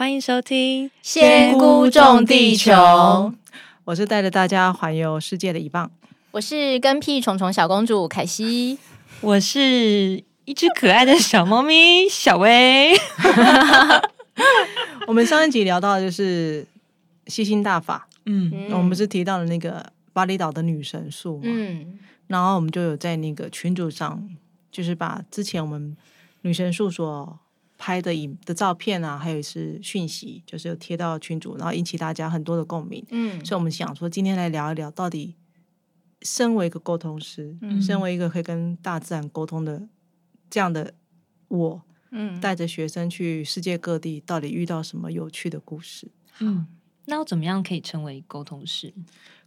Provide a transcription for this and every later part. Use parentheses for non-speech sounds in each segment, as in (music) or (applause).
欢迎收听《仙姑种地球》，我是带着大家环游世界的一棒，我是跟屁虫虫小公主凯西，我是一只可爱的小猫咪 (laughs) 小薇。(laughs) 我们上一集聊到的就是吸星大法，嗯，我们是提到了那个巴厘岛的女神树，嗯，然后我们就有在那个群组上，就是把之前我们女神树所拍的影的照片啊，还有是讯息，就是有贴到群组，然后引起大家很多的共鸣，嗯，所以我们想说今天来聊一聊，到底身为一个沟通师，嗯，身为一个可以跟大自然沟通的这样的我。嗯，带着学生去世界各地，到底遇到什么有趣的故事？嗯，那我怎么样可以成为沟通师？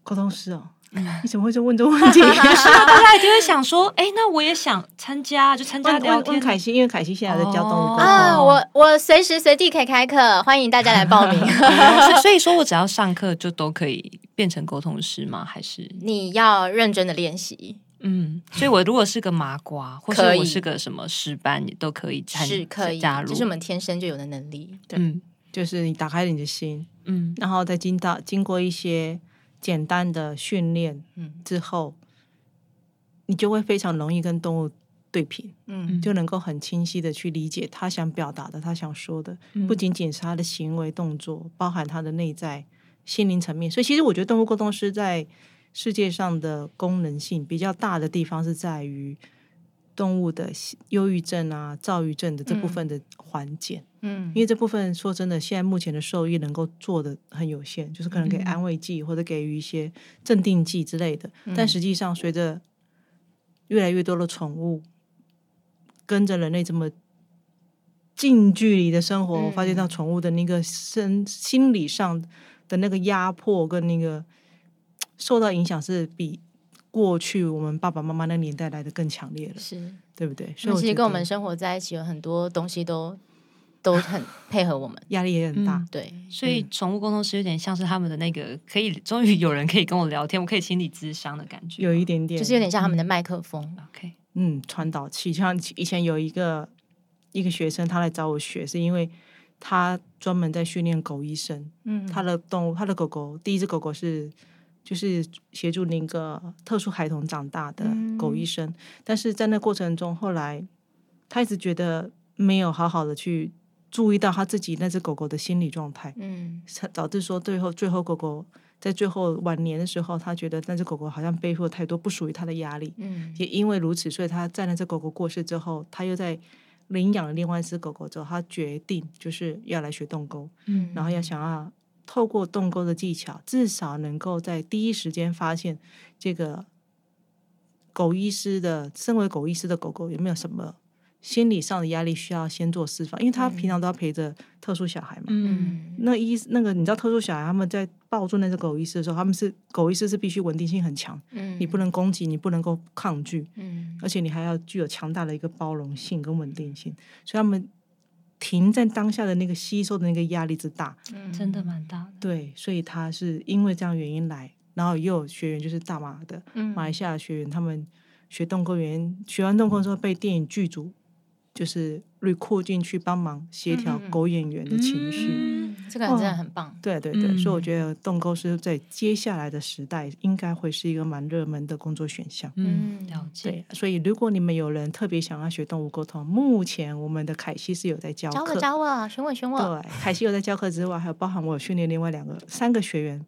沟通师哦，嗯、你怎么会就问这个问题？是啊，大家一定会想说，哎，那我也想参加，就参加聊天。问凯西，因为凯西现在在教动物沟通啊，我我随时随地可以开课，欢迎大家来报名。(laughs) 所以说我只要上课就都可以变成沟通师吗？还是你要认真的练习？嗯，所以我如果是个麻瓜，或者我是个什么师班，也都可以参是可以加入，这是我们天生就有的能力。对，嗯、就是你打开你的心，嗯，然后再经到经过一些简单的训练，嗯，之后，你就会非常容易跟动物对频，嗯，就能够很清晰的去理解他想表达的，他想说的，嗯、不仅仅是他的行为动作，包含他的内在心灵层面。所以，其实我觉得动物沟通师在。世界上的功能性比较大的地方是在于动物的忧郁症啊、躁郁症的这部分的缓解。嗯，因为这部分说真的，现在目前的兽医能够做的很有限，就是可能给安慰剂或者给予一些镇定剂之类的。嗯、但实际上，随着越来越多的宠物跟着人类这么近距离的生活，我发现到宠物的那个身心理上的那个压迫跟那个。受到影响是比过去我们爸爸妈妈那年代来的更强烈了，是对不对？所以其实跟我们生活在一起，有很多东西都都很配合我们，压力也很大。嗯、对，所以宠物沟通师有点像是他们的那个，可以终于有人可以跟我聊天，我可以心理咨商的感觉，有一点点，就是有点像他们的麦克风。OK，嗯，传导器，像以前有一个一个学生，他来找我学，是因为他专门在训练狗医生。嗯，他的动物，他的狗狗，第一只狗狗是。就是协助那个特殊孩童长大的狗医生，嗯、但是在那过程中，后来他一直觉得没有好好的去注意到他自己那只狗狗的心理状态，嗯，导致说最后最后狗狗在最后晚年的时候，他觉得那只狗狗好像背负了太多不属于他的压力，嗯，也因为如此，所以他在那只狗狗过世之后，他又在领养了另外一只狗狗之后，他决定就是要来学动沟，嗯，然后要想要。透过动钩的技巧，至少能够在第一时间发现这个狗医师的，身为狗医师的狗狗有没有什么心理上的压力需要先做释放，因为他平常都要陪着特殊小孩嘛。嗯，那医那个你知道，特殊小孩他们在抱住那只狗医师的时候，他们是狗医师是必须稳定性很强，嗯，你不能攻击，你不能够抗拒，嗯，而且你还要具有强大的一个包容性跟稳定性，所以他们。停在当下的那个吸收的那个压力之大，嗯，真的蛮大的。对，所以他是因为这样原因来，然后也有学员就是大马的，马来西亚的学员，他们学动科员，学完动科之后被电影剧组就是。recruit 进去帮忙协调狗演员的情绪，嗯、这个真的很棒。对对对，嗯、所以我觉得动沟是在接下来的时代应该会是一个蛮热门的工作选项。嗯，了解。对，所以如果你们有人特别想要学动物沟通，目前我们的凯西是有在教课，教我教我，选我选我。对，凯西有在教课之外，还有包含我有训练另外两个三个学员。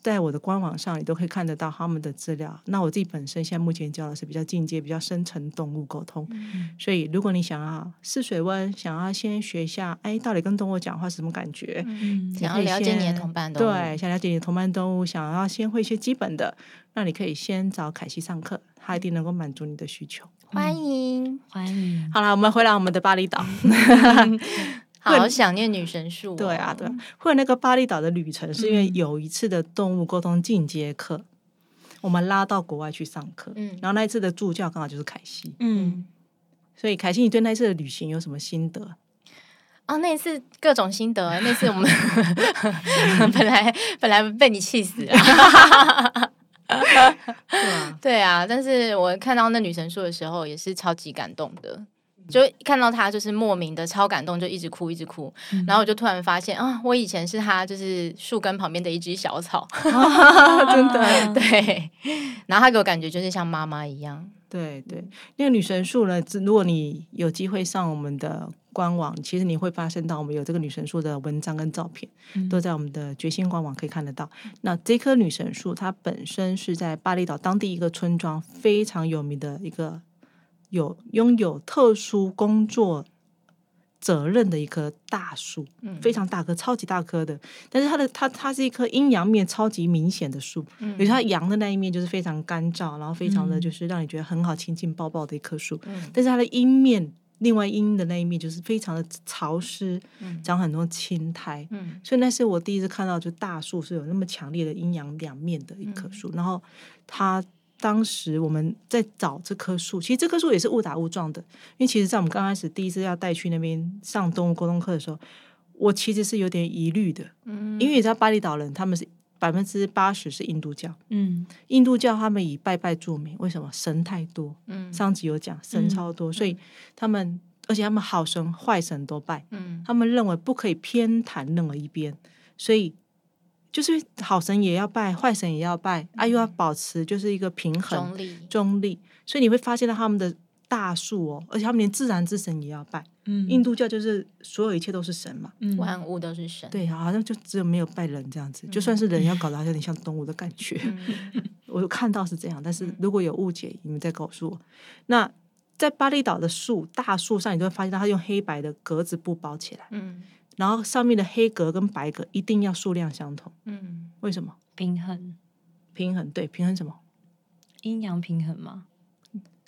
在我的官网上，你都可以看得到他们的资料。那我自己本身现在目前教的是比较进阶、比较深层动物沟通，嗯、所以如果你想要试水温，想要先学一下，哎，到底跟动物讲话是什么感觉？嗯、想要了解你的同伴动物，对，想了解你的同伴动物，想要先会一些基本的，那你可以先找凯西上课，他一定能够满足你的需求。欢迎，欢迎。好了，我们回来我们的巴厘岛。(laughs) (laughs) (laughs) 好想念女神树。哦，对啊，对啊，会有那个巴厘岛的旅程，是因为有一次的动物沟通进阶课，嗯、我们拉到国外去上课，嗯，然后那一次的助教刚好就是凯西，嗯，所以凯西，你对那一次的旅行有什么心得？啊、哦，那一次各种心得，那次我们 (laughs) 本来本来被你气死了，(laughs) 对啊，(laughs) 对啊，但是我看到那女神树的时候，也是超级感动的。就看到他就是莫名的超感动，就一直哭一直哭。嗯、然后我就突然发现啊，我以前是他就是树根旁边的一只小草，啊、(laughs) 真的对。然后他给我感觉就是像妈妈一样。对对，那个女神树呢？如果你有机会上我们的官网，其实你会发现到我们有这个女神树的文章跟照片，嗯、都在我们的决心官网可以看得到。那这棵女神树，它本身是在巴厘岛当地一个村庄非常有名的一个有拥有特殊工作责任的一棵大树，嗯、非常大棵，超级大棵的。但是它的它它是一棵阴阳面超级明显的树，嗯，比如它阳的那一面就是非常干燥，然后非常的就是让你觉得很好亲近抱抱的一棵树。嗯，但是它的阴面，另外阴的那一面就是非常的潮湿，嗯，长很多青苔，嗯，所以那是我第一次看到，就大树是有那么强烈的阴阳两面的一棵树，嗯、然后它。当时我们在找这棵树，其实这棵树也是误打误撞的。因为其实，在我们刚开始第一次要带去那边上动物沟通课的时候，我其实是有点疑虑的。嗯，因为你知道巴厘岛人他们是百分之八十是印度教。嗯，印度教他们以拜拜著名，为什么？神太多。嗯，上集有讲神超多，嗯、所以他们而且他们好神坏神都拜。嗯，他们认为不可以偏袒任何一边，所以。就是好神也要拜，坏神也要拜，啊，又要保持就是一个平衡中立，中立。所以你会发现到他们的大树哦，而且他们连自然之神也要拜。嗯，印度教就是所有一切都是神嘛，嗯，万物都是神。对，好像就只有没有拜人这样子，就算是人要搞得有点像动物的感觉。嗯、(laughs) 我看到是这样，但是如果有误解，你们再告诉我。那在巴厘岛的树大树上，你就会发现到它用黑白的格子布包起来。嗯。然后上面的黑格跟白格一定要数量相同。嗯，为什么？平衡，平衡，对，平衡什么？阴阳平衡吗？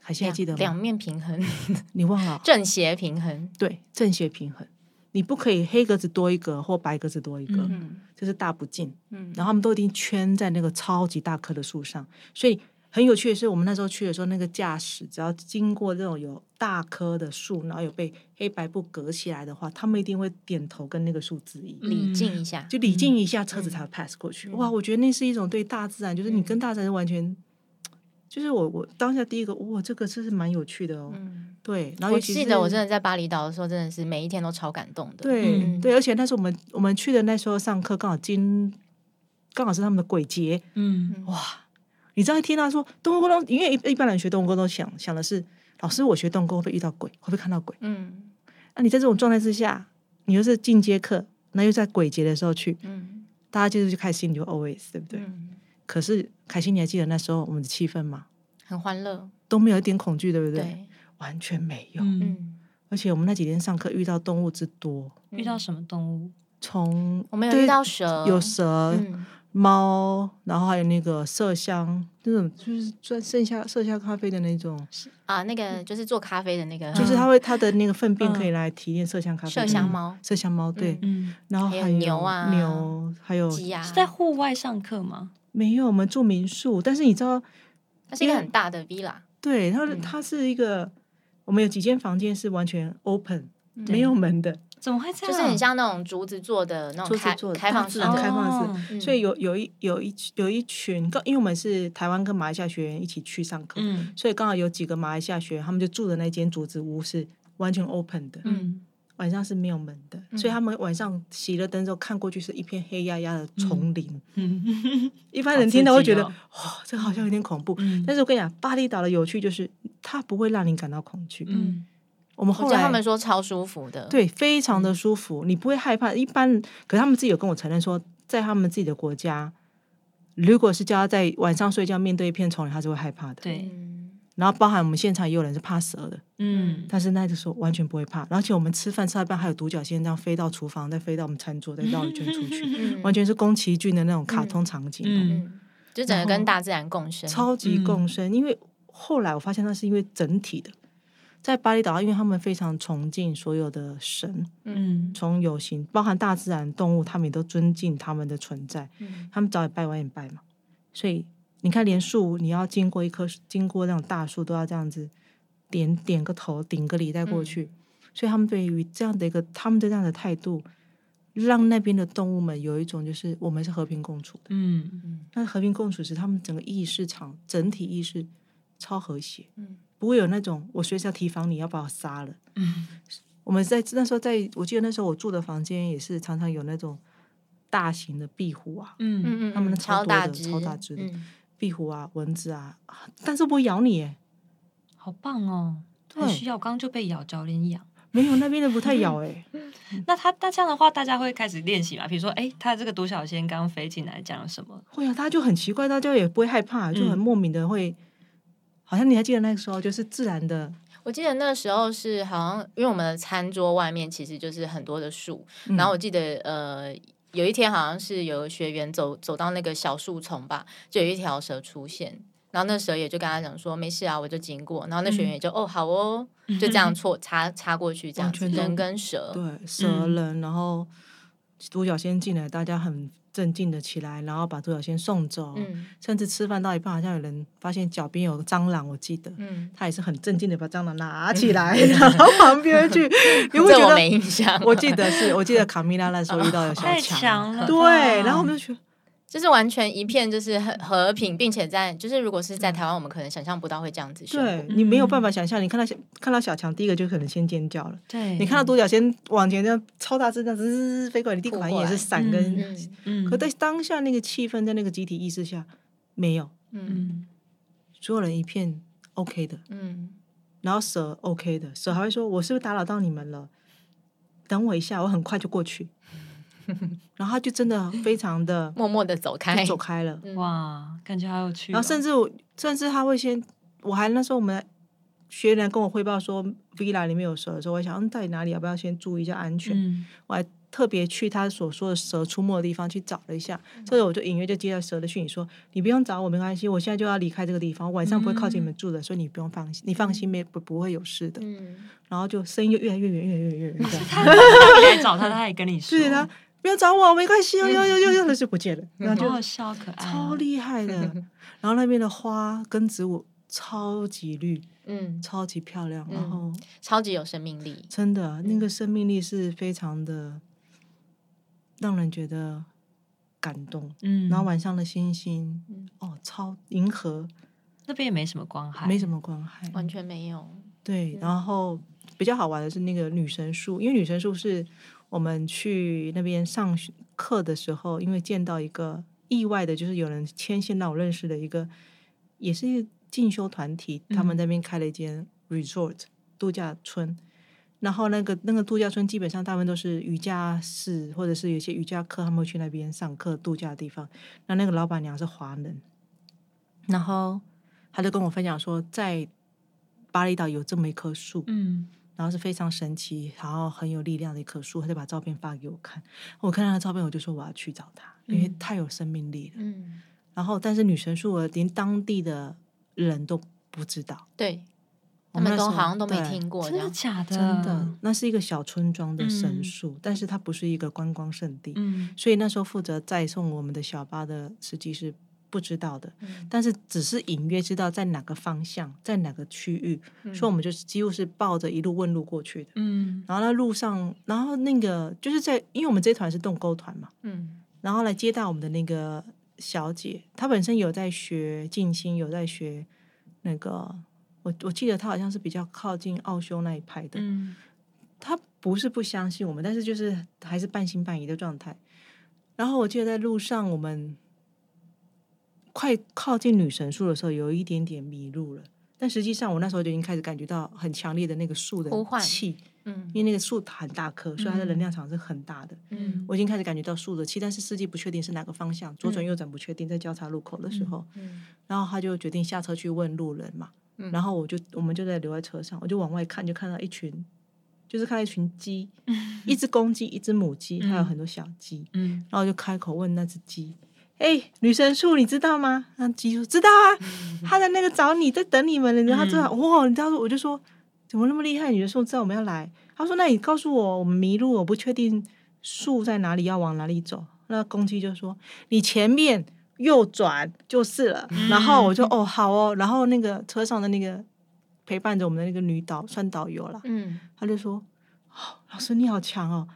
还现在记得吗？两面平衡，(laughs) 你忘了？(laughs) 正邪平衡，对，正邪平衡。你不可以黑格子多一个或白格子多一个，嗯，这是大不敬。嗯，然后他们都已经圈在那个超级大棵的树上，所以。很有趣的是，我们那时候去的时候，那个驾驶只要经过这种有大棵的树，然后有被黑白布隔起来的话，他们一定会点头跟那个树致意，礼敬一下，就礼敬一下，车子才会 pass 过去。嗯、哇，我觉得那是一种对大自然，就是你跟大自然完全，嗯、就是我我当下第一个，哇，这个真是蛮有趣的哦。嗯、对，然后我记得我真的在巴厘岛的时候，真的是每一天都超感动的。对、嗯、对，而且那时候我们我们去的那时候上课刚好今刚好是他们的鬼节，嗯，哇。你知道一听他说动物沟通，因为一一般人学动物沟通想想的是，老师我学动物沟通会遇到鬼，会不会看到鬼？嗯，那、啊、你在这种状态之下，你又是进阶课，那又在鬼节的时候去，嗯，大家就是就开心，你就 always 对不对？嗯、可是凯西，你还记得那时候我们的气氛吗？很欢乐，都没有一点恐惧，对不对？对，完全没有。嗯，而且我们那几天上课遇到动物之多，遇到什么动物？从我们有遇到蛇，有蛇。嗯猫，然后还有那个麝香，那种就是专剩下麝香咖啡的那种。啊，那个就是做咖啡的那个，就是它会它的那个粪便可以来提炼麝香咖啡。麝香猫，麝香猫，对，嗯，然后还有牛啊，牛，还有鸡啊，是在户外上课吗？没有，我们住民宿，但是你知道，它是一个很大的 villa，对，它它是一个，我们有几间房间是完全 open，没有门的。怎么会这样？就是很像那种竹子做的那种开开放式的。开放式，所以有有一有一有一群，因为我们是台湾跟马来西亚学员一起去上课，嗯，所以刚好有几个马来西亚学员，他们就住的那间竹子屋是完全 open 的，嗯，晚上是没有门的，所以他们晚上熄了灯之后看过去是一片黑压压的丛林，嗯，(laughs) 一般人听到会觉得哇，这个好像有点恐怖，但是我跟你讲，巴厘岛的有趣就是它不会让你感到恐惧，嗯。我们后来他们说超舒服的，对，非常的舒服，嗯、你不会害怕。一般，可是他们自己有跟我承认说，在他们自己的国家，如果是叫他在晚上睡觉面对一片丛林，他是会害怕的。对，然后包含我们现场也有人是怕蛇的，嗯，但是那就说完全不会怕。而且我们吃饭吃到一半，还有独角仙这样飞到厨房，再飞到我们餐桌，再绕一圈出去，(laughs) 嗯、完全是宫崎骏的那种卡通场景，嗯，嗯，就整个跟大自然共生，超级共生。嗯、因为后来我发现那是因为整体的。在巴厘岛，因为他们非常崇敬所有的神，嗯，从有形包含大自然动物，他们也都尊敬他们的存在。嗯，他们早也拜晚也拜嘛，所以你看，连树你要经过一棵经过那种大树，都要这样子点点个头，顶个礼再过去。嗯，所以他们对于这样的一个他们的这样的态度，让那边的动物们有一种就是我们是和平共处的。嗯嗯，那和平共处是，他们整个意识场整体意识超和谐。嗯。不会有那种我随时要提防你要把我杀了。嗯，我们在那时候在，我记得那时候我住的房间也是常常有那种大型的壁虎啊，嗯嗯嗯，他们超多的超大只超大只的嗯壁虎啊、蚊子啊，但是不会咬你耶。好棒哦，很对需要。刚刚就被咬，脚连痒。没有那边的不太咬哎，(laughs) 那他那这样的话，大家会开始练习嘛？比如说，哎，他这个独角仙刚飞进来讲了什么？会啊，大家就很奇怪，大家也不会害怕，就很莫名的会，好像你还记得那个时候，就是自然的，我记得那时候是好像，因为我们的餐桌外面其实就是很多的树，然后我记得呃有一天好像是有学员走走到那个小树丛吧，就有一条蛇出现，然后那蛇也就跟他讲说没事啊，我就经过，然后那学员也就、哦好哦，就这样错插插过去这样人跟蛇，对，蛇人，然后独角仙进来，大家很镇静的起来，然后把独角仙送走，嗯。甚至吃饭到一半，好像有人发现脚边有个蟑螂，我记得，嗯，他也是很镇静的把蟑螂拿起来，(laughs) 然后旁边去，(laughs) 你会觉得？我没印象，我记得是，我记得卡米拉那时候遇到有小 (laughs) 太强，对，然后我们就觉得。就是完全一片就是很和平，并且在就是如果是在台湾，我们可能想象不到会这样子对你没有办法想象，你看到小看到小强，第一个就可能先尖叫了。对，你看到独角仙往前这样超大只这样滋飞过来，你第一个反应也是闪跟。嗯嗯，可在当下那个气氛，在那个集体意识下，没有，嗯嗯所有人一片 OK 的，嗯然后蛇 OK 的，蛇还会说：“我是不是打扰到你们了？等我一下，我很快就过去。” (laughs) 然后他就真的非常的默默的走开，走开了。嗯哇，感觉好有趣哦。然后甚至我，甚至他会先，我还那时候我们学员跟我汇报说 villa 里面有蛇的时候，我想，嗯，到底哪里要不要先注意一下安全？嗯我还特别去他所说的蛇出没的地方去找了一下，所以我就隐约就接到蛇的讯息说，你不用找我，没关系，我现在就要离开这个地方，晚上不会靠近你们住的，所以你不用放心，你放心没不不会有事的。嗯然后就声音就越来越远，越来越远，越来越远。(laughs) 他你来找他，他也跟你说，对他不要找我，没关系，又又又又又就不见了，然后笑，可爱哦，超厉害的。(laughs) 然后那边的花跟植物超级绿，嗯，超级漂亮，嗯。然后超级有生命力，真的那个生命力是非常的让人觉得感动。嗯，然后晚上的星星嗯，哦，超银河，那边也没什么光害，没什么光害，完全没有，对。然后比较好玩的是那个女神树，因为女神树是我们去那边上学课的时候，因为见到一个意外的，就是有人牵线到我认识的一个，也是一个进修团体，他们那边开了一间 resort 度假村。然后那个那个度假村基本上大部分都是瑜伽室，或者是有些瑜伽课，他们会去那边上课度假的地方。那那个老板娘是华人，然后他就跟我分享说，在巴厘岛有这么一棵树，嗯然后是非常神奇，然后很有力量的一棵树。他就把照片发给我看，我看到他照片，我就说我要去找他，因为太有生命力了。嗯，然后，但是女神树，我连当地的人都不知道，对，他我们都好像都没听过，真的，假的？真的，那是一个小村庄的神嗯树，但是它不是一个观光圣地，嗯所以那时候负责载送我们的小巴的司机是不知道的，嗯。但是只是隐约知道在哪个方向，在哪个区域，嗯。所以我们就是几乎是抱着一路问路过去的。嗯。然后那路上，然后那个就是在，因为我们这一团是动沟团嘛，嗯。然后来接待我们的那个小姐，她本身有在学静心，有在学那个，我我记得她好像是比较靠近奥修那一派的。嗯。她不是不相信我们，但是就是还是半信半疑的状态。然后我记得在路上，我们快靠近女神树的时候，有一点点迷路了。但实际上，我那时候就已经开始感觉到很强烈的那个树的气，嗯因为那个树很大棵，所以它的能量场是很大的。嗯我已经开始感觉到树的气，但是司机不确定是哪个方向，左转右转不确定，在交叉路口的时候，嗯然后他就决定下车去问路人嘛。嗯然后我就我们就在留在车上，我就往外看，就看到一群，就是看到一群鸡，一只公鸡，一只母鸡，还有很多小鸡。嗯然后我就开口问那只鸡：“哎、女神树，你知道吗？”那鸡说：“知道啊，他在那个找你，在等你们了。”然后他知道，哇，你知道，我就说怎么那么厉害？女神树知道我们要来。他说：“那你告诉我，我们迷路，我不确定树在哪里，要往哪里走。”那公鸡就说：“你前面右转就是了。然后我就哦好哦，然后那个车上的那个陪伴着我们的那个女导算导游了，嗯他就说：“哦，老师你好强哦！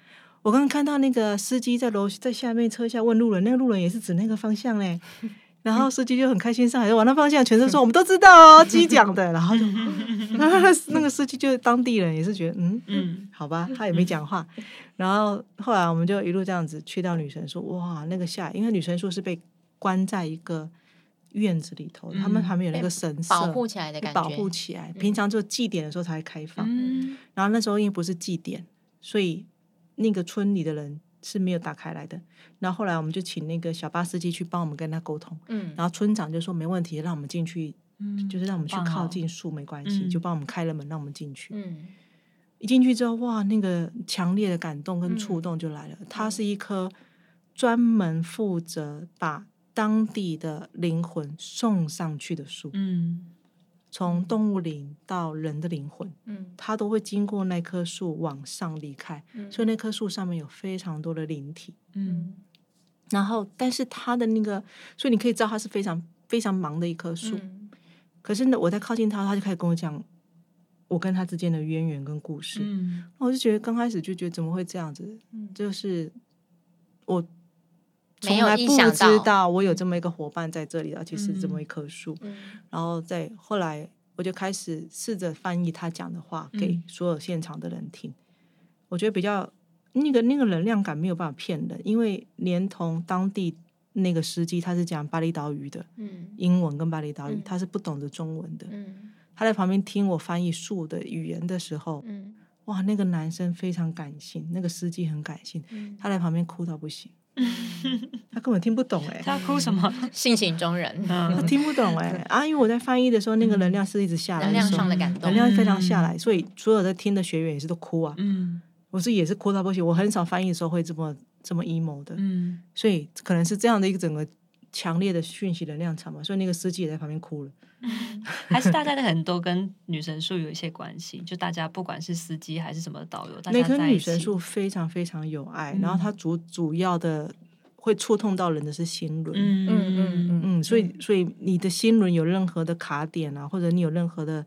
我刚刚看到那个司机在楼在下面车下问路人，那个路人也是指那个方向嘞。(laughs) 然后司机就很开心上来，往那方向全程说：“我们都知道哦，机讲的。”然后就 (laughs) (laughs) 然后那个司机就是当地人，也是觉得嗯嗯，好吧，他也没讲话。然后后来我们就一路这样子去到女神树，哇，那个下，因为女神树是被关在一个院子里头，他们还没有那个神社保护起来的感觉，保护起来。平常就祭典的时候才会开放，然后那时候因为不是祭典，所以那个村里的人。是没有打开来的，然后后来我们就请那个小巴司机去帮我们跟他沟通，嗯，然后村长就说没问题，让我们进去，嗯，就是让我们去靠近树没关系，就帮我们开了门，让我们进去，嗯，一进去之后，哇，那个强烈的感动跟触动就来了，它是一棵专门负责把当地的灵魂送上去的树，嗯。从动物灵到人的灵魂，嗯，它都会经过那棵树往上离开，嗯，所以那棵树上面有非常多的灵体，嗯，然后但是它的那个，所以你可以知道它是非常非常忙的一棵树，嗯，可是呢，我在靠近它，它就开始跟我讲我跟它之间的渊源跟故事，嗯，我就觉得刚开始就觉得怎么会这样子，嗯，就是我。从来不知道我有这么一个伙伴在这里，而且是这么一棵树。嗯、然后在后来，我就开始试着翻译他讲的话给所有现场的人听。嗯、我觉得比较那个那个能量感没有办法骗人，因为连同当地那个司机他是讲巴厘岛语的，嗯、英文跟巴厘岛语，他是不懂得中文的。嗯、他在旁边听我翻译树的语言的时候，嗯、哇，那个男生非常感性，那个司机很感性，嗯、他在旁边哭到不行。他根本听不懂哎、欸，他哭什么？性情中人，(laughs) 他听不懂哎、欸、啊！因为我在翻译的时候，那个能量是一直下来，能量上的感动，能量非常下来，所以所有在听的学员也是都哭啊。嗯，我是也是哭到不行。我很少翻译的时候会这么这么 emo 的，嗯，所以可能是这样的一个整个强烈的讯息能量场嘛，所以那个司机也在旁边哭了。(laughs) 还是大家的很多跟女神树有一些关系，就大家不管是司机还是什么导游，那棵女神树非常非常有爱，嗯、然后它主主要的会触痛到人的是心轮，嗯嗯嗯嗯。嗯，所以所以你的心轮有任何的卡点啊，或者你有任何的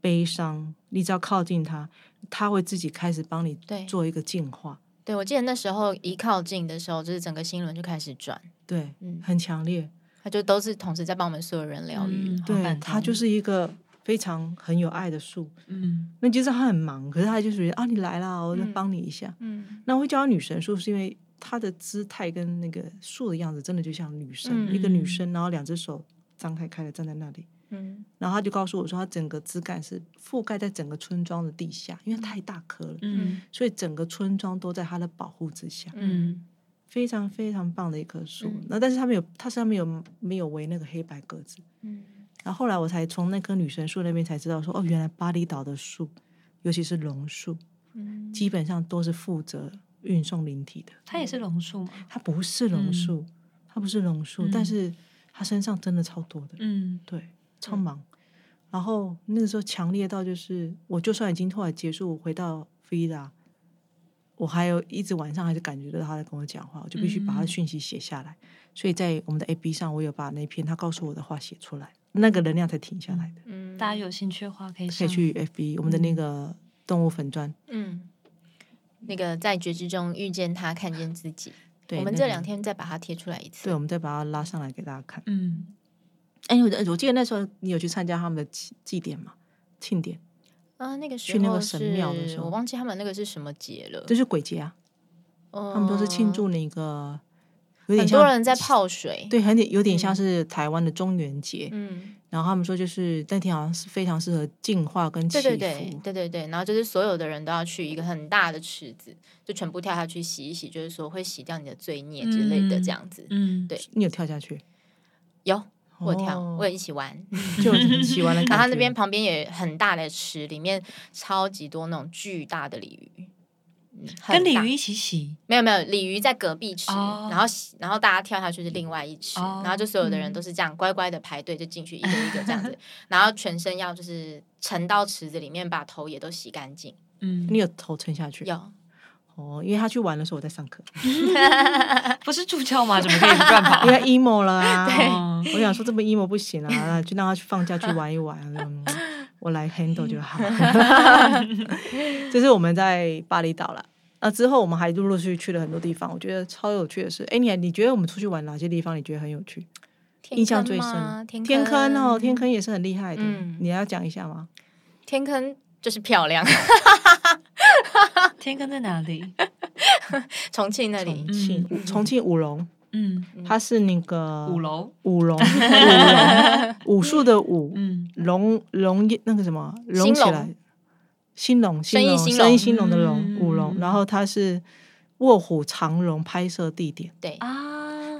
悲伤，你只要靠近它，它会自己开始帮你做一个净化。对，我记得那时候一靠近的时候，就是整个心轮就开始转，对，嗯，很强烈。他就都是同时在帮我们所有人疗愈，嗯、对，他就是一个非常很有爱的树。嗯，那其实他很忙，可是他就是觉得啊，你来了，我就帮你一下。嗯，那我会叫他女神树，是因为她的姿态跟那个树的样子，真的就像女神，嗯、一个女生，然后两只手张开开的站在那里。嗯，然后他就告诉我说，他整个枝干是覆盖在整个村庄的地下，因为太大棵了。嗯，所以整个村庄都在他的保护之下。嗯。非常非常棒的一棵树，那、嗯、但是他没有，它上面有没有围那个黑白格子？嗯，然后后来我才从那棵女神树那边才知道说，哦，原来巴厘岛的树，尤其是榕树，嗯，基本上都是负责运送灵体的。它也是榕树吗？它不是榕树，嗯、它不是榕树，嗯、但是它身上真的超多的，嗯，对，超忙。嗯、然后那个时候强烈到就是，我就算已经后来结束我回到菲拉。我还有一直晚上还是感觉到他在跟我讲话，我就必须把他的讯息写下来。嗯、所以在我们的 A B 上，我有把那篇他告诉我的话写出来，那个能量才停下来的。嗯，大家有兴趣的话可以可以去 FB 我们的那个动物粉专。嗯，那个在觉知中遇见他，看见自己。对，我们这两天再把它贴出来一次。对，我们再把它拉上来给大家看。嗯，哎，我我记得那时候你有去参加他们的祭祭典吗？庆典。啊，那个时候去那个神庙的时候，我忘记他们那个是什么节了。这是鬼节啊，嗯、他们都是庆祝那个，有点很多人在泡水，对，很有点像是台湾的中元节。嗯，然后他们说就是那天好像是非常适合净化跟祈福，对对对，对对对。然后就是所有的人都要去一个很大的池子，就全部跳下去洗一洗，就是说会洗掉你的罪孽之类的这样子。嗯，对，你有跳下去？有。我跳，我也一起玩，(laughs) 就起玩了。然后他那边旁边也很大的池，里面超级多那种巨大的鲤鱼，跟鲤鱼一起洗。没有没有，鲤鱼在隔壁池，然后然后大家跳下去是另外一池，然后就所有的人都是这样乖乖的排队就进去一个一个这样子，(laughs) 然后全身要就是沉到池子里面，把头也都洗干净。嗯，你有头沉下去？有。哦，因为他去玩的时候我在上课，(laughs) 不是助教吗？怎么可以乱跑？(laughs) 因为 emo 了啊！(laughs) 对我想说这么 emo 不行啊，就让他去放假去玩一玩，我来 handle 就好。这是我们在巴厘岛了。那之后我们还陆陆续续去了很多地方，我觉得超有趣的是，哎，你你觉得我们出去玩哪些地方？你觉得很有趣？印象最深。天天坑哦，天坑也是很厉害的。嗯你要讲一下吗？天坑就是漂亮。(laughs) 天坑在哪里？(laughs) 重庆那里。重庆，重庆。武隆。嗯，它是那个五楼，武龙，武隆，(laughs) 武术的武，嗯，隆隆那个什么，隆。起来，兴隆，兴隆，生意兴隆的隆，武龙。然后它是卧虎藏龙拍摄地点，对。啊。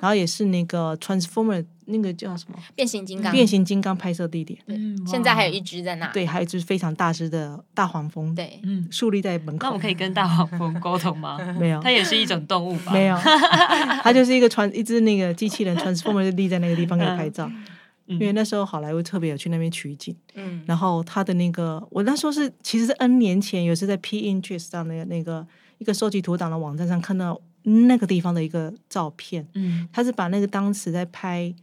然后也是那个 Transformer 那个叫什么变形金刚，变形金刚拍摄地点。嗯，现在还有一只在那。对，还有一只非常大只的大黄蜂。对，嗯，竖立在门口。那我可以跟大黄蜂沟通吗？(laughs) 没有，它也是一种动物吧？没有，(laughs) 它就是一个传一只那个机器人 Transformer 立在那个地方给拍照。因为那时候好莱坞特别有去那边取景。嗯。然后他的那个，我那时候是其实是 N 年前，有次在 Pinterest 上的那个一个收集图档的网站上看到。那个地方的一个照片，嗯，他是把那个当时在拍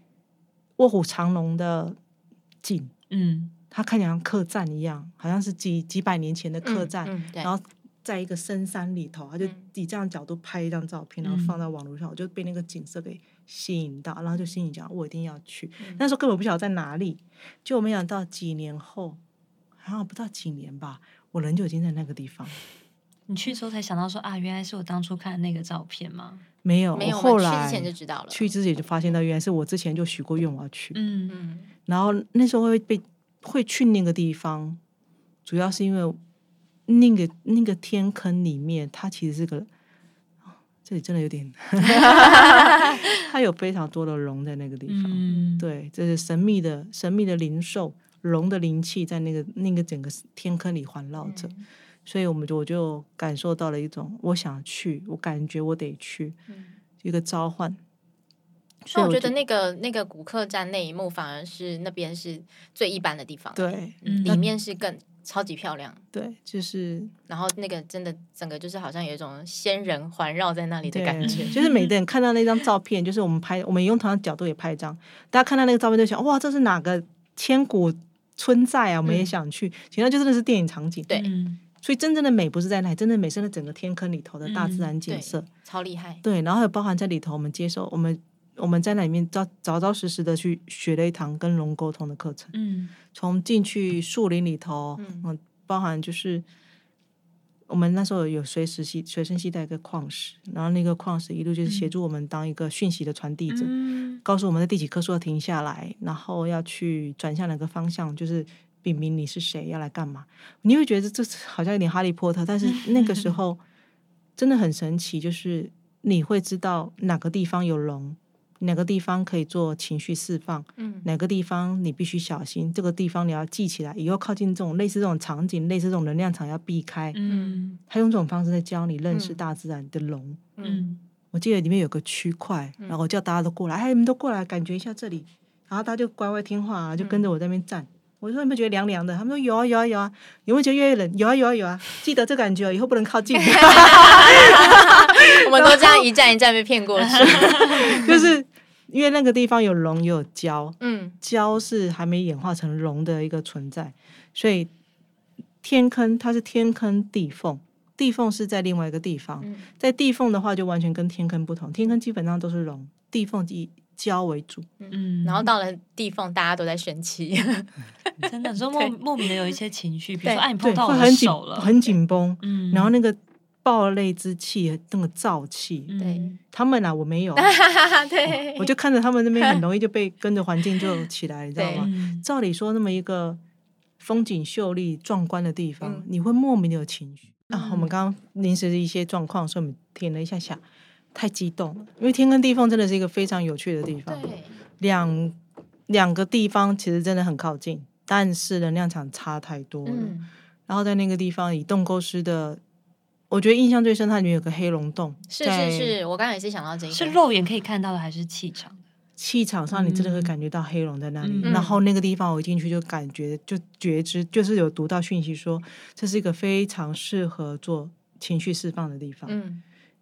卧虎藏龙的景，嗯，他看起来像客栈一样，好像是几几百年前的客栈，嗯嗯、然后在一个深山里头，他就以这样角度拍一张照片，然后放在网络上，我就被那个景色给吸引到，然后就心里讲，我一定要去。嗯、那时候根本不晓得在哪里，就我没想到几年后，好像不到几年吧，我人就已经在那个地方。你去之后才想到说啊，原来是我当初看的那个照片吗？没有，没有。后来去之前就知道了，去之前就发现到原来是我之前就许过愿我要去。嗯嗯。然后那时候会被会去那个地方，主要是因为那个那个天坑里面，它其实是个，这里真的有点 (laughs) (laughs) 它有非常多的龙在那个地方。嗯。对，这是神秘的神秘的灵兽，龙的灵气在那个那个整个天坑里环绕着。嗯所以我们就我就感受到了一种我想去，我感觉我得去，嗯、一个召唤。所以我觉得那个那个古客栈那一幕反而是那边是最一般的地方，对，嗯、里面是更超级漂亮，对，就是然后那个真的整个就是好像有一种仙人环绕在那里的感觉，就是每个人看到那张照片，就是我们拍，我们用同样的角度也拍一张，大家看到那个照片就想，哇，这是哪个千古村寨啊？我们也想去，其实就真的是电影场景，对。所以真正的美不是在那里，真正的美是在整个天坑里头的大自然景色，嗯、超厉害。对，然后也包含在里头，我们接受我们我们在那里面扎扎扎实实的去学了一堂跟龙沟通的课程。嗯，从进去树林里头，嗯，包含就是我们那时候有随时携随身携带一个矿石，然后那个矿石一路就是协助我们当一个讯息的传递者，嗯、告诉我们在第几棵树要停下来，然后要去转向哪个方向，就是。禀明你是谁，要来干嘛？你会觉得这好像有点哈利波特，但是 (laughs) 那个时候真的很神奇，就是你会知道哪个地方有龙，哪个地方可以做情绪释放，嗯，哪个地方你必须小心，这个地方你要记起来，以后靠近这种类似这种场景，类似这种能量场要避开。嗯，他用这种方式在教你认识大自然的龙。嗯，我记得里面有个区块，然后我叫大家都过来，哎，你们都过来，感觉一下这里，然后大家就乖乖听话，就跟着我在那边站。我说有没有觉得凉凉的？他们说有啊有啊有啊，有没有觉得越冷？有啊有啊有啊，记得这感觉，以后不能靠近。(laughs) 我们都这样一站一站被骗过去，(laughs) 就是因为那个地方有龙也有蛟，嗯，蛟是还没演化成龙的一个存在，所以天坑它是天坑地缝，地缝是在另外一个地方，嗯、在地缝的话就完全跟天坑不同，天坑基本上都是龙，地缝以蛟为主，嗯，然后到了地方，大家都在生气，(laughs) 真的，说莫莫名的有一些情绪，比如说哎，你碰到我的手了，很紧绷，嗯，然后那个暴泪之气，那个燥气，对，他们啊，我没有，(laughs) 对，我就看着他们那边很容易就被跟着环境就起来，你知道吗？照理说，那么一个风景秀丽、壮观的地方，你会莫名的有情绪。啊。我们刚刚临时的一些状况，所以我们停了一下下。太激动了，因为天跟地缝真的是一个非常有趣的地方。对，两两个地方其实真的很靠近，但是能量场差太多了。嗯、然后在那个地方，以洞沟师的，我觉得印象最深，它里面有个黑龙洞。是是是，我刚才也是想到这个，是肉眼可以看到的，还是气场？气场上，你真的会感觉到黑龙在那里。嗯、然后那个地方，我一进去就感觉就觉知，就是有读到讯息说，这是一个非常适合做情绪释放的地方。嗯。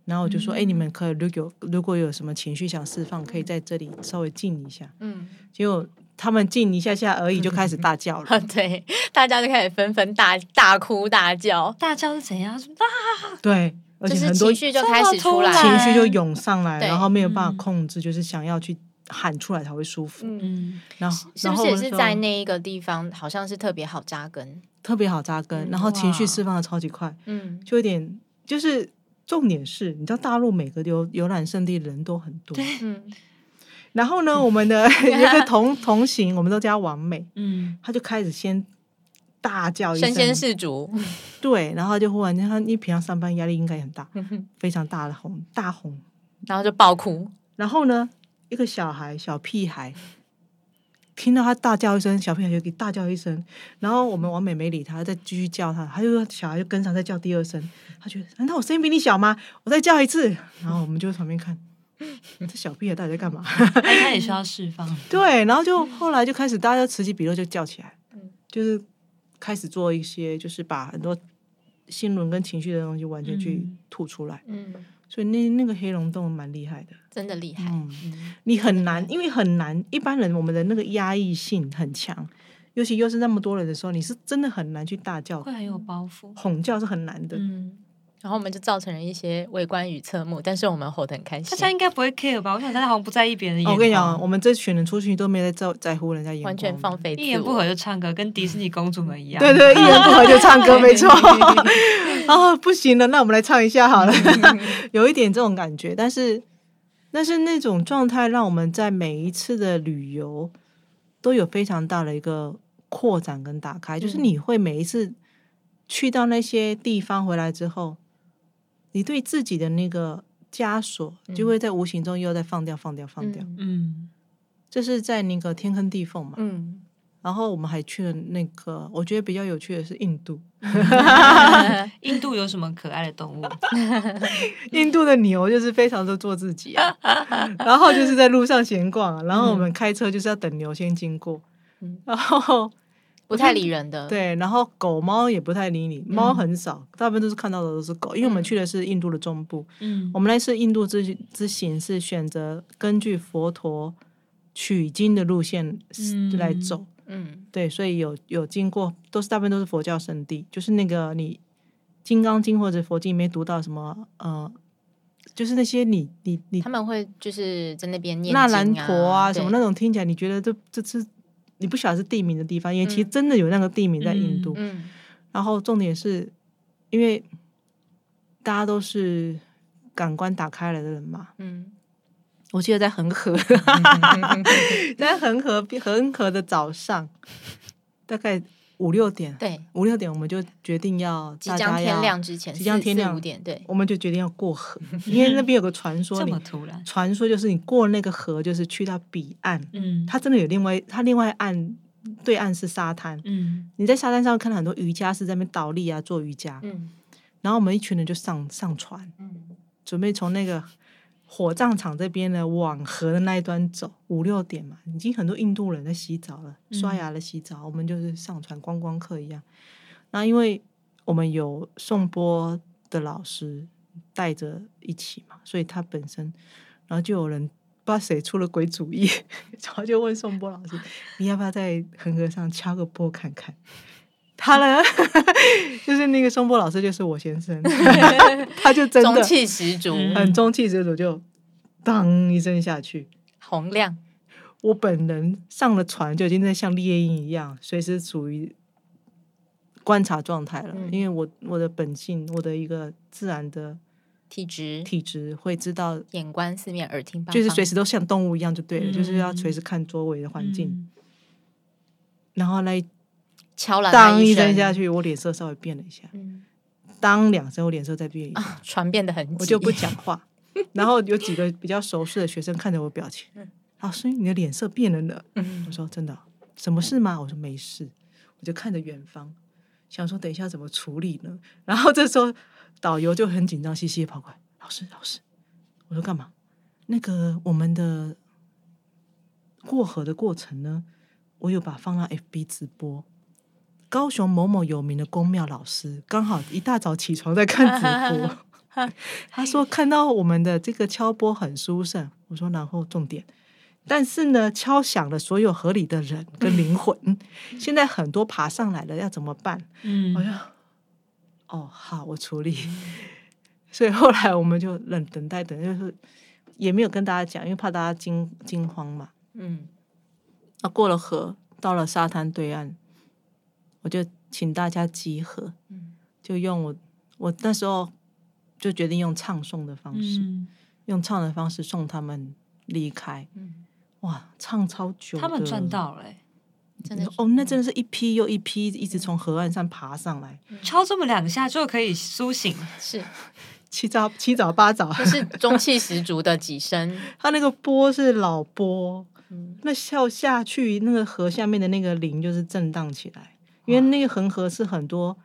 然后我就说：“哎、嗯，你们可以如果如果有什么情绪想释放，可以在这里稍微静一下。”嗯，结果他们静一下下而已，就开始大叫了。嗯、(laughs) 对，大家就开始纷纷大大哭大叫。大叫是怎样？啊！对，而且很多情绪就开始出来，情绪就涌上来，然后没有办法控制，嗯、就是想要去喊出来才会舒服。嗯，然后是不是也是在那一个地方，好像是特别好扎根，特别好扎根，然后情绪释放的超级快。嗯，就有点就是重点是，你知道大陆每个游游览胜地人都很多。嗯。然后呢，我们的 (laughs) 有一个同同行，我们都叫王美。嗯，他就开始先大叫一声，身先士卒。对，然后就忽然间，他你平常上班压力应该很大，(laughs) 非常大的红大红，然后就爆哭。然后呢，一个小孩小屁孩听到他大叫一声，小屁孩就给大叫一声。然后我们王美没理他，再继续叫他，他就说小孩就跟上再叫第二声。他觉得难道我声音比你小吗？我再叫一次。然后我们就旁边看。这小屁孩到底在干嘛？他也需要释放。对，然后就后来就开始大家此起彼落就叫起来，就是开始做一些，就是把很多心轮跟情绪的东西完全去吐出来。嗯，所以那那个黑龙洞蛮厉害的，真的厉害。嗯，你很难，因为很难，一般人我们的那个压抑性很强，尤其又是那么多人的时候，你是真的很难去大叫，会很有包袱，吼叫是很难的。嗯。然后我们就造成了一些围观与侧目，但是我们吼得很开心。大家应该不会 care 吧？我想大家好像不在意别人的眼光。我跟你讲，我们这群人出去都没在在在乎人家眼光，完全放飞，一言不合就唱歌，跟迪士尼公主们一样。对对，(laughs) 一言不合就唱歌，没错。啊，(laughs) 不行了，那我们来唱一下好了。(laughs) 有一点这种感觉，但是但是那种状态，让我们在每一次的旅游都有非常大的一个扩展跟打开。就是你会每一次去到那些地方回来之后。你对自己的那个枷锁，就会在无形中又在放掉、放掉、放掉。嗯，这是在那个天坑地缝嘛。嗯，然后我们还去了那个，我觉得比较有趣的是印度。(laughs) 印度有什么可爱的动物？(laughs) 印度的牛就是非常的做自己啊。然后就是在路上闲逛，然后我们开车就是要等牛先经过。(laughs) 然后。不太理人的，对，然后狗猫也不太理你，猫很少，大部分都是看到的都是狗，因为我们去的是印度的中部，嗯，我们那次印度之之行是选择根据佛陀取经的路线来走，嗯，对，所以有有经过，都是大部分都是佛教圣地，就是那个你《金刚经》或者佛经里面读到什么，呃，就是那些你你你他们会就是在那边念那兰陀啊什么那种，听起来你觉得这这是。你不晓得是地名的地方，因为其实真的有那个地名在印度。嗯嗯、然后重点是，因为大家都是感官打开来的人嘛。嗯，我记得在恒河，(laughs) 在恒河恒河的早上，大概。五六点，对，五六点我们就决定要即将天亮之前，即将天亮五点，对，我们就决定要过河，因为那边有个传说，(laughs) 这么突然，传说就是你过那个河，就是去到彼岸，嗯，它真的有另外，它另外岸对岸是沙滩，嗯，你在沙滩上看到很多瑜伽士在那边倒立啊，做瑜伽，嗯，然后我们一群人就上上船，嗯，准备从那个。火葬场这边呢，往河的那一端走，五六点嘛，已经很多印度人在洗澡了，刷牙了，洗澡。嗯、我们就是上船观光客一样。那因为我们有颂钵的老师带着一起嘛，所以他本身，然后就有人不知道谁出了鬼主意，(laughs) 然后就问颂钵老师：“你要不要在恒河上敲个钵看看？”他呢，(laughs) 就是那个松波老师，就是我先生，(laughs) 他就真的中气十足，很中气十足，就当一声下去，洪亮。我本人上了船就已经在像猎鹰一样，随时处于观察状态了，嗯、因为我我的本性，我的一个自然的体质，体质会知道眼观四面，耳听八方，就是随时都像动物一样就对了，嗯、就是要随时看周围的环境，嗯、然后来。敲了当一声下去，我脸色稍微变了一下。嗯、当两声，我脸色再变一下。啊、船变得很急，我就不讲话。然后有几个比较熟识的学生看着我表情，嗯、老师，你的脸色变了呢。嗯、我说真的，什么事吗？我说没事。我就看着远方，想说等一下怎么处理呢？然后这时候导游就很紧张兮兮跑过来，老师，老师，我说干嘛？那个我们的过河的过程呢？我有把放到 FB 直播。高雄某某有名的公庙老师刚好一大早起床在看直播，(laughs) 他说看到我们的这个敲波很殊胜。我说然后重点，但是呢，敲响了所有合理的人跟灵魂。现在很多爬上来了，要怎么办？嗯，我说哦好，我处理。所以后来我们就冷等待，等就是也没有跟大家讲，因为怕大家惊惊慌嘛。嗯，那过了河，到了沙滩对岸，我就请大家集合。嗯，就用我我那时候就决定用唱诵的方式，嗯、用唱的方式送他们离开。嗯，哇，唱超久，他们赚到了、欸。真的哦，那真的是一批又一批，一直从河岸上爬上来，嗯、敲这么两下就可以苏醒，(laughs) 是七早七早八早，就是中气十足的几声。(laughs) 他那个波是老波，嗯、那笑下去，那个河下面的那个铃就是震荡起来，因为那个恒河是很多，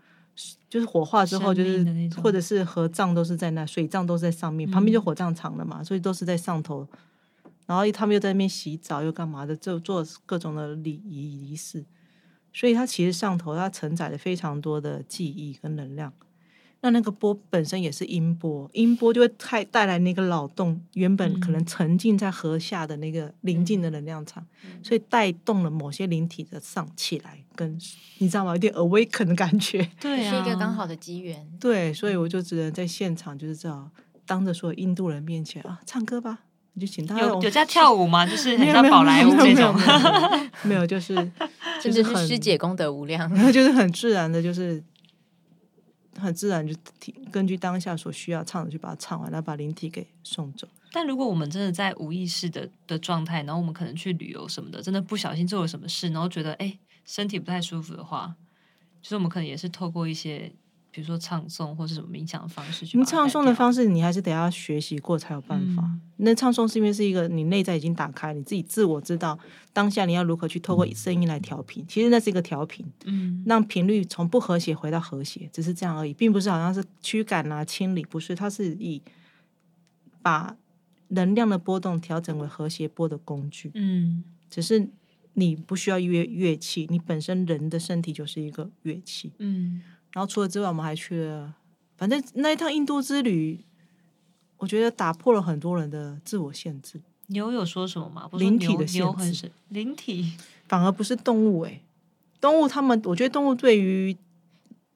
就是火化之后就是或者是河葬都是在那，水葬都是在上面，嗯、旁边就火葬场了嘛，所以都是在上头。然后他们又在那边洗澡，又干嘛的，就做各种的礼仪仪式。所以它其实上头它承载了非常多的记忆跟能量。那那个波本身也是音波，音波就会带带来那个扰动，原本可能沉浸在河下的那个宁静的能量场，嗯、所以带动了某些灵体的上起来，跟你知道吗？有点 awaken 的感觉。(laughs) 对、啊，是一个刚好的机缘。对，所以我就只能在现场，就是这样当着所有印度人面前啊，唱歌吧。你就请他有有在跳舞吗？(laughs) 就是很像宝莱坞这种，没有，就是 (laughs) 就是师姐功德无量，然后就是很自然的，就是很自然就听根据当下所需要唱的，去把它唱完，然后把灵体给送走。但如果我们真的在无意识的的状态，然后我们可能去旅游什么的，真的不小心做了什么事，然后觉得哎身体不太舒服的话，就是我们可能也是透过一些。比如说唱诵或是什么冥想的方式去，你唱诵的方式，你还是得要学习过才有办法。嗯、那唱诵是因为是一个你内在已经打开，你自己自我知道当下你要如何去透过声音来调频。嗯、其实那是一个调频，嗯，让频率从不和谐回到和谐，只是这样而已，并不是好像是驱赶啊、清理，不是，它是以把能量的波动调整为和谐波的工具。嗯，只是你不需要乐乐器，你本身人的身体就是一个乐器。嗯。然后除了之外，我们还去了，反正那一趟印度之旅，我觉得打破了很多人的自我限制。牛有说什么吗？灵体的限制，灵体反而不是动物诶，动物他们，我觉得动物对于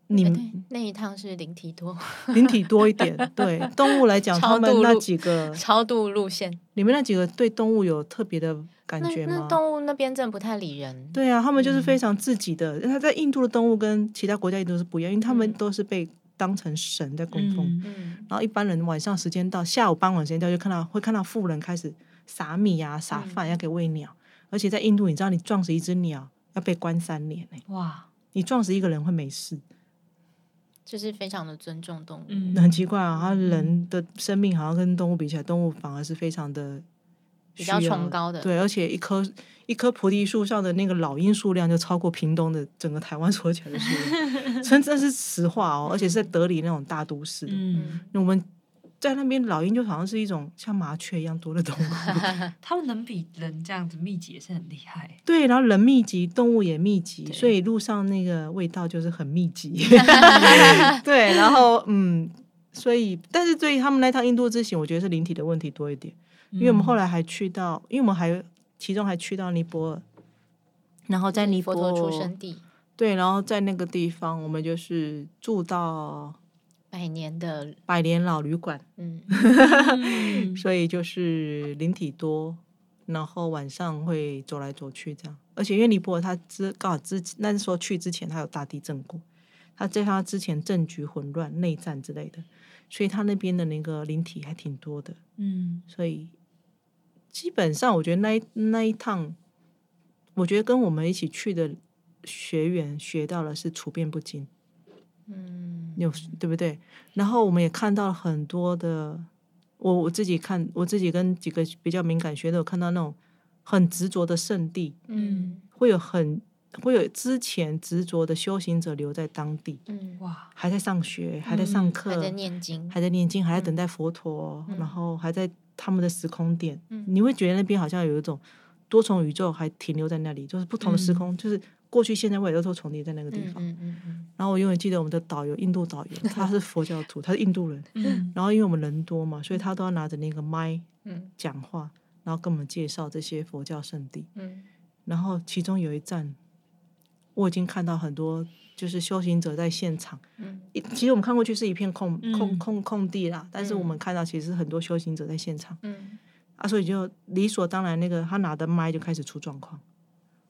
你们那一趟是灵体多，(laughs) (laughs) 灵体多一点。对动物来讲，他们那几个超度路线，你们那几个对动物有特别的。感觉吗？那，那动物那边真的不太理人。对啊，他们就是非常自己的。他、嗯、在印度的动物跟其他国家印度是不一样，因为他们都是被当成神在供奉。嗯嗯、然后一般人晚上时间到，下午傍晚时间到，就看到会看到富人开始撒米啊、撒饭要给喂鸟。嗯、而且在印度，你知道你撞死一只鸟要被关三年呢。哇！你撞死一个人会没事，就是非常的尊重动物。嗯、很奇怪啊，他人的生命好像跟动物比起来，动物反而是非常的。比较崇高的，对，而且一棵一棵菩提树上的那个老鹰数量就超过屏东的整个台湾所起来的数量，真的是实话哦。而且是在德里那种大都市，嗯，那我们在那边老鹰就好像是一种像麻雀一样多的动物，(laughs) 他们能比人这样子密集也是很厉害。对，然后人密集，动物也密集，所以路上那个味道就是很密集。(laughs) 对，然后嗯，所以但是对于他们那趟印度之行，我觉得是灵体的问题多一点。因为我们后来还去到，因为我们还其中还去到尼泊尔，然后在尼泊尔出生地，对，然后在那个地方，我们就是住到百年的百年老旅馆，(laughs) 嗯，所以就是灵体多，然后晚上会走来走去这样，而且因为尼泊尔他之刚好之那时候去之前他有大地震过，他在他之前政局混乱、内战之类的，所以他那边的那个灵体还挺多的，嗯，所以。基本上，我觉得那一那一趟，我觉得跟我们一起去的学员学到了是处变不惊，嗯，有对不对？然后我们也看到了很多的，我我自己看，我自己跟几个比较敏感学的，有看到那种很执着的圣地，嗯，会有很会有之前执着的修行者留在当地，嗯，哇，还在上学，还在上课，还在念经，还在念经，还在等待佛陀，然后还在。他们的时空点，嗯、你会觉得那边好像有一种多重宇宙还停留在那里，就是不同的时空，嗯、就是过去、现在、未来都重叠在那个地方。嗯嗯嗯、然后我永远记得我们的导游，印度导游，(laughs) 他是佛教徒，他是印度人。嗯、然后因为我们人多嘛，所以他都要拿着那个麦讲话，然后跟我们介绍这些佛教圣地。嗯、然后其中有一站，我已经看到很多。就是修行者在现场，嗯，其实我们看过去是一片空空空空地啦，但是我们看到其实很多修行者在现场，嗯，啊，所以就理所当然，那个他拿的麦就开始出状况。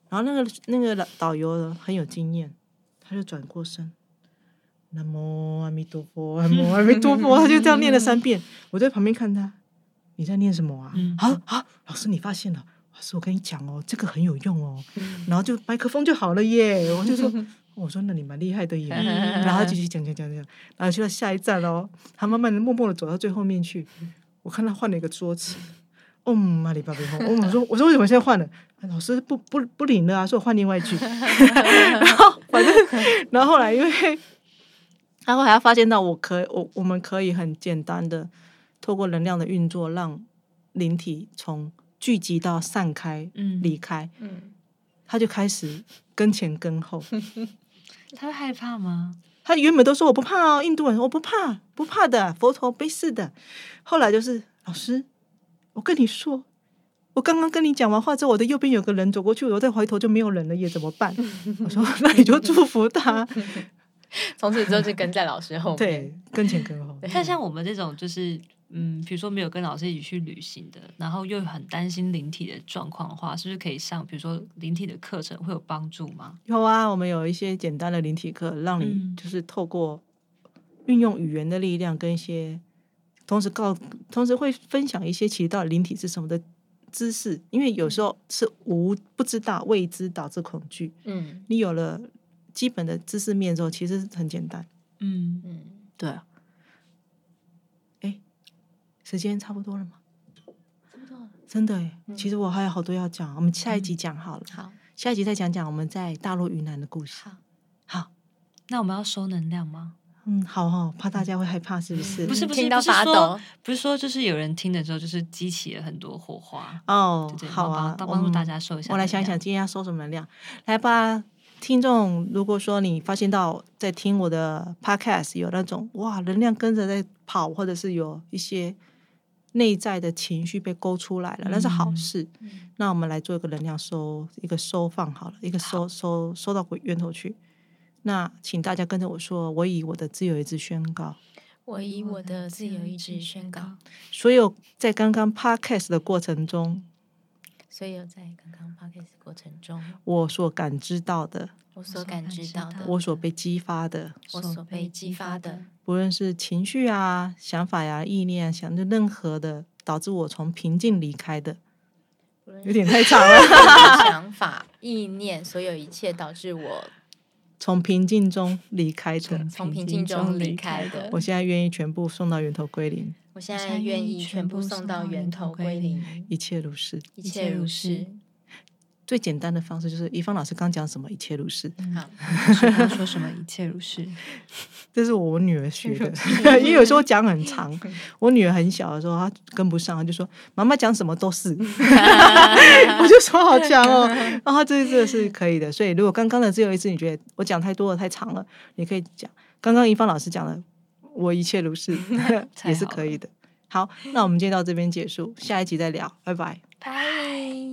然后那个那个导游很有经验，他就转过身，南无阿弥陀佛，(laughs) 南无阿弥陀佛，他就这样念了三遍。我在旁边看他，你在念什么啊？嗯、好好，老师你发现了，老师我跟你讲哦，这个很有用哦。嗯、然后就麦克风就好了耶。我就说，(laughs) 我说那你蛮厉害的耶。(laughs) 然后继续讲讲讲讲，然后去到下一站哦，他慢慢的默默的走到最后面去。我看他换了一个桌子。哦，阿里巴巴，我说，(laughs) 我说为什么现在换了？老师不不不领了啊，说我换另外一句。(laughs) 然后反正，然后后来因为，然后还要发现到我可我我们可以很简单的透过能量的运作，让灵体从聚集到散开，嗯，离开，嗯，他就开始跟前跟后。(laughs) 他会害怕吗？他原本都说我不怕哦，印度人我不怕，不怕的，佛陀没事的。后来就是老师。我跟你说，我刚刚跟你讲完话之后，我的右边有个人走过去，我再回头就没有人了，也怎么办？(laughs) 我说那你就祝福他，从此之后就跟在老师后面，对，跟前跟后。但像我们这种，就是嗯，比如说没有跟老师一起去旅行的，然后又很担心灵体的状况的话，是不是可以上，比如说灵体的课程会有帮助吗？有啊，我们有一些简单的灵体课，让你就是透过运用语言的力量跟一些。同时告，同时会分享一些其实到底灵体是什么的知识，因为有时候是无不知道未知导致恐惧。嗯，你有了基本的知识面之后，其实很简单。嗯嗯，对啊。哎，时间差不多了吗？差不多了。真的哎，其实我还有好多要讲，我们下一集讲好了。好，下一集再讲讲我们在大陆云南的故事。好，好，那我们要收能量吗？嗯，好好，怕大家会害怕，是不是？不是不是，不是说不是说，就是有人听的时候，就是激起了很多火花哦。好啊，帮助大家收一下。我来想想，今天要收什么能量？来吧，听众，如果说你发现到在听我的 podcast 有那种哇，能量跟着在跑，或者是有一些内在的情绪被勾出来了，那是好事。嗯，那我们来做一个能量收，一个收放好了，一个收收收到源头去。那请大家跟着我说，我以我的自由意志宣告，我以我的自由意志宣告，所有在刚刚 podcast 的过程中，所有在刚刚 podcast 的过程中，我所感知到的，我所感知到的，我所被激发的，我所被激发的，不论是情绪啊、想法呀、啊、意念、啊，想的任何的导致我从平静离开的，有点太长了。想法、意念，所有一切导致我。从平静中离开的，从平静中离开的。我现在愿意全部送到源头归零。我现在愿意全部送到源头归零。一切如是，一切如是。最简单的方式就是，怡芳老师刚讲什么？一切如是。(laughs) 好，他说什么？一切如是。(laughs) 这是我女儿学的，(laughs) 因为有时候讲很长。我女儿很小的时候，她跟不上，她就说：“妈妈讲什么都是。”我就说好强哦。然后这这是可以的。所以如果刚刚的只有一次，你觉得我讲太多了，太长了，你可以讲刚刚怡芳老师讲的“我一切如是”，也是可以的。好，那我们今天到这边结束，下一集再聊，拜拜。拜。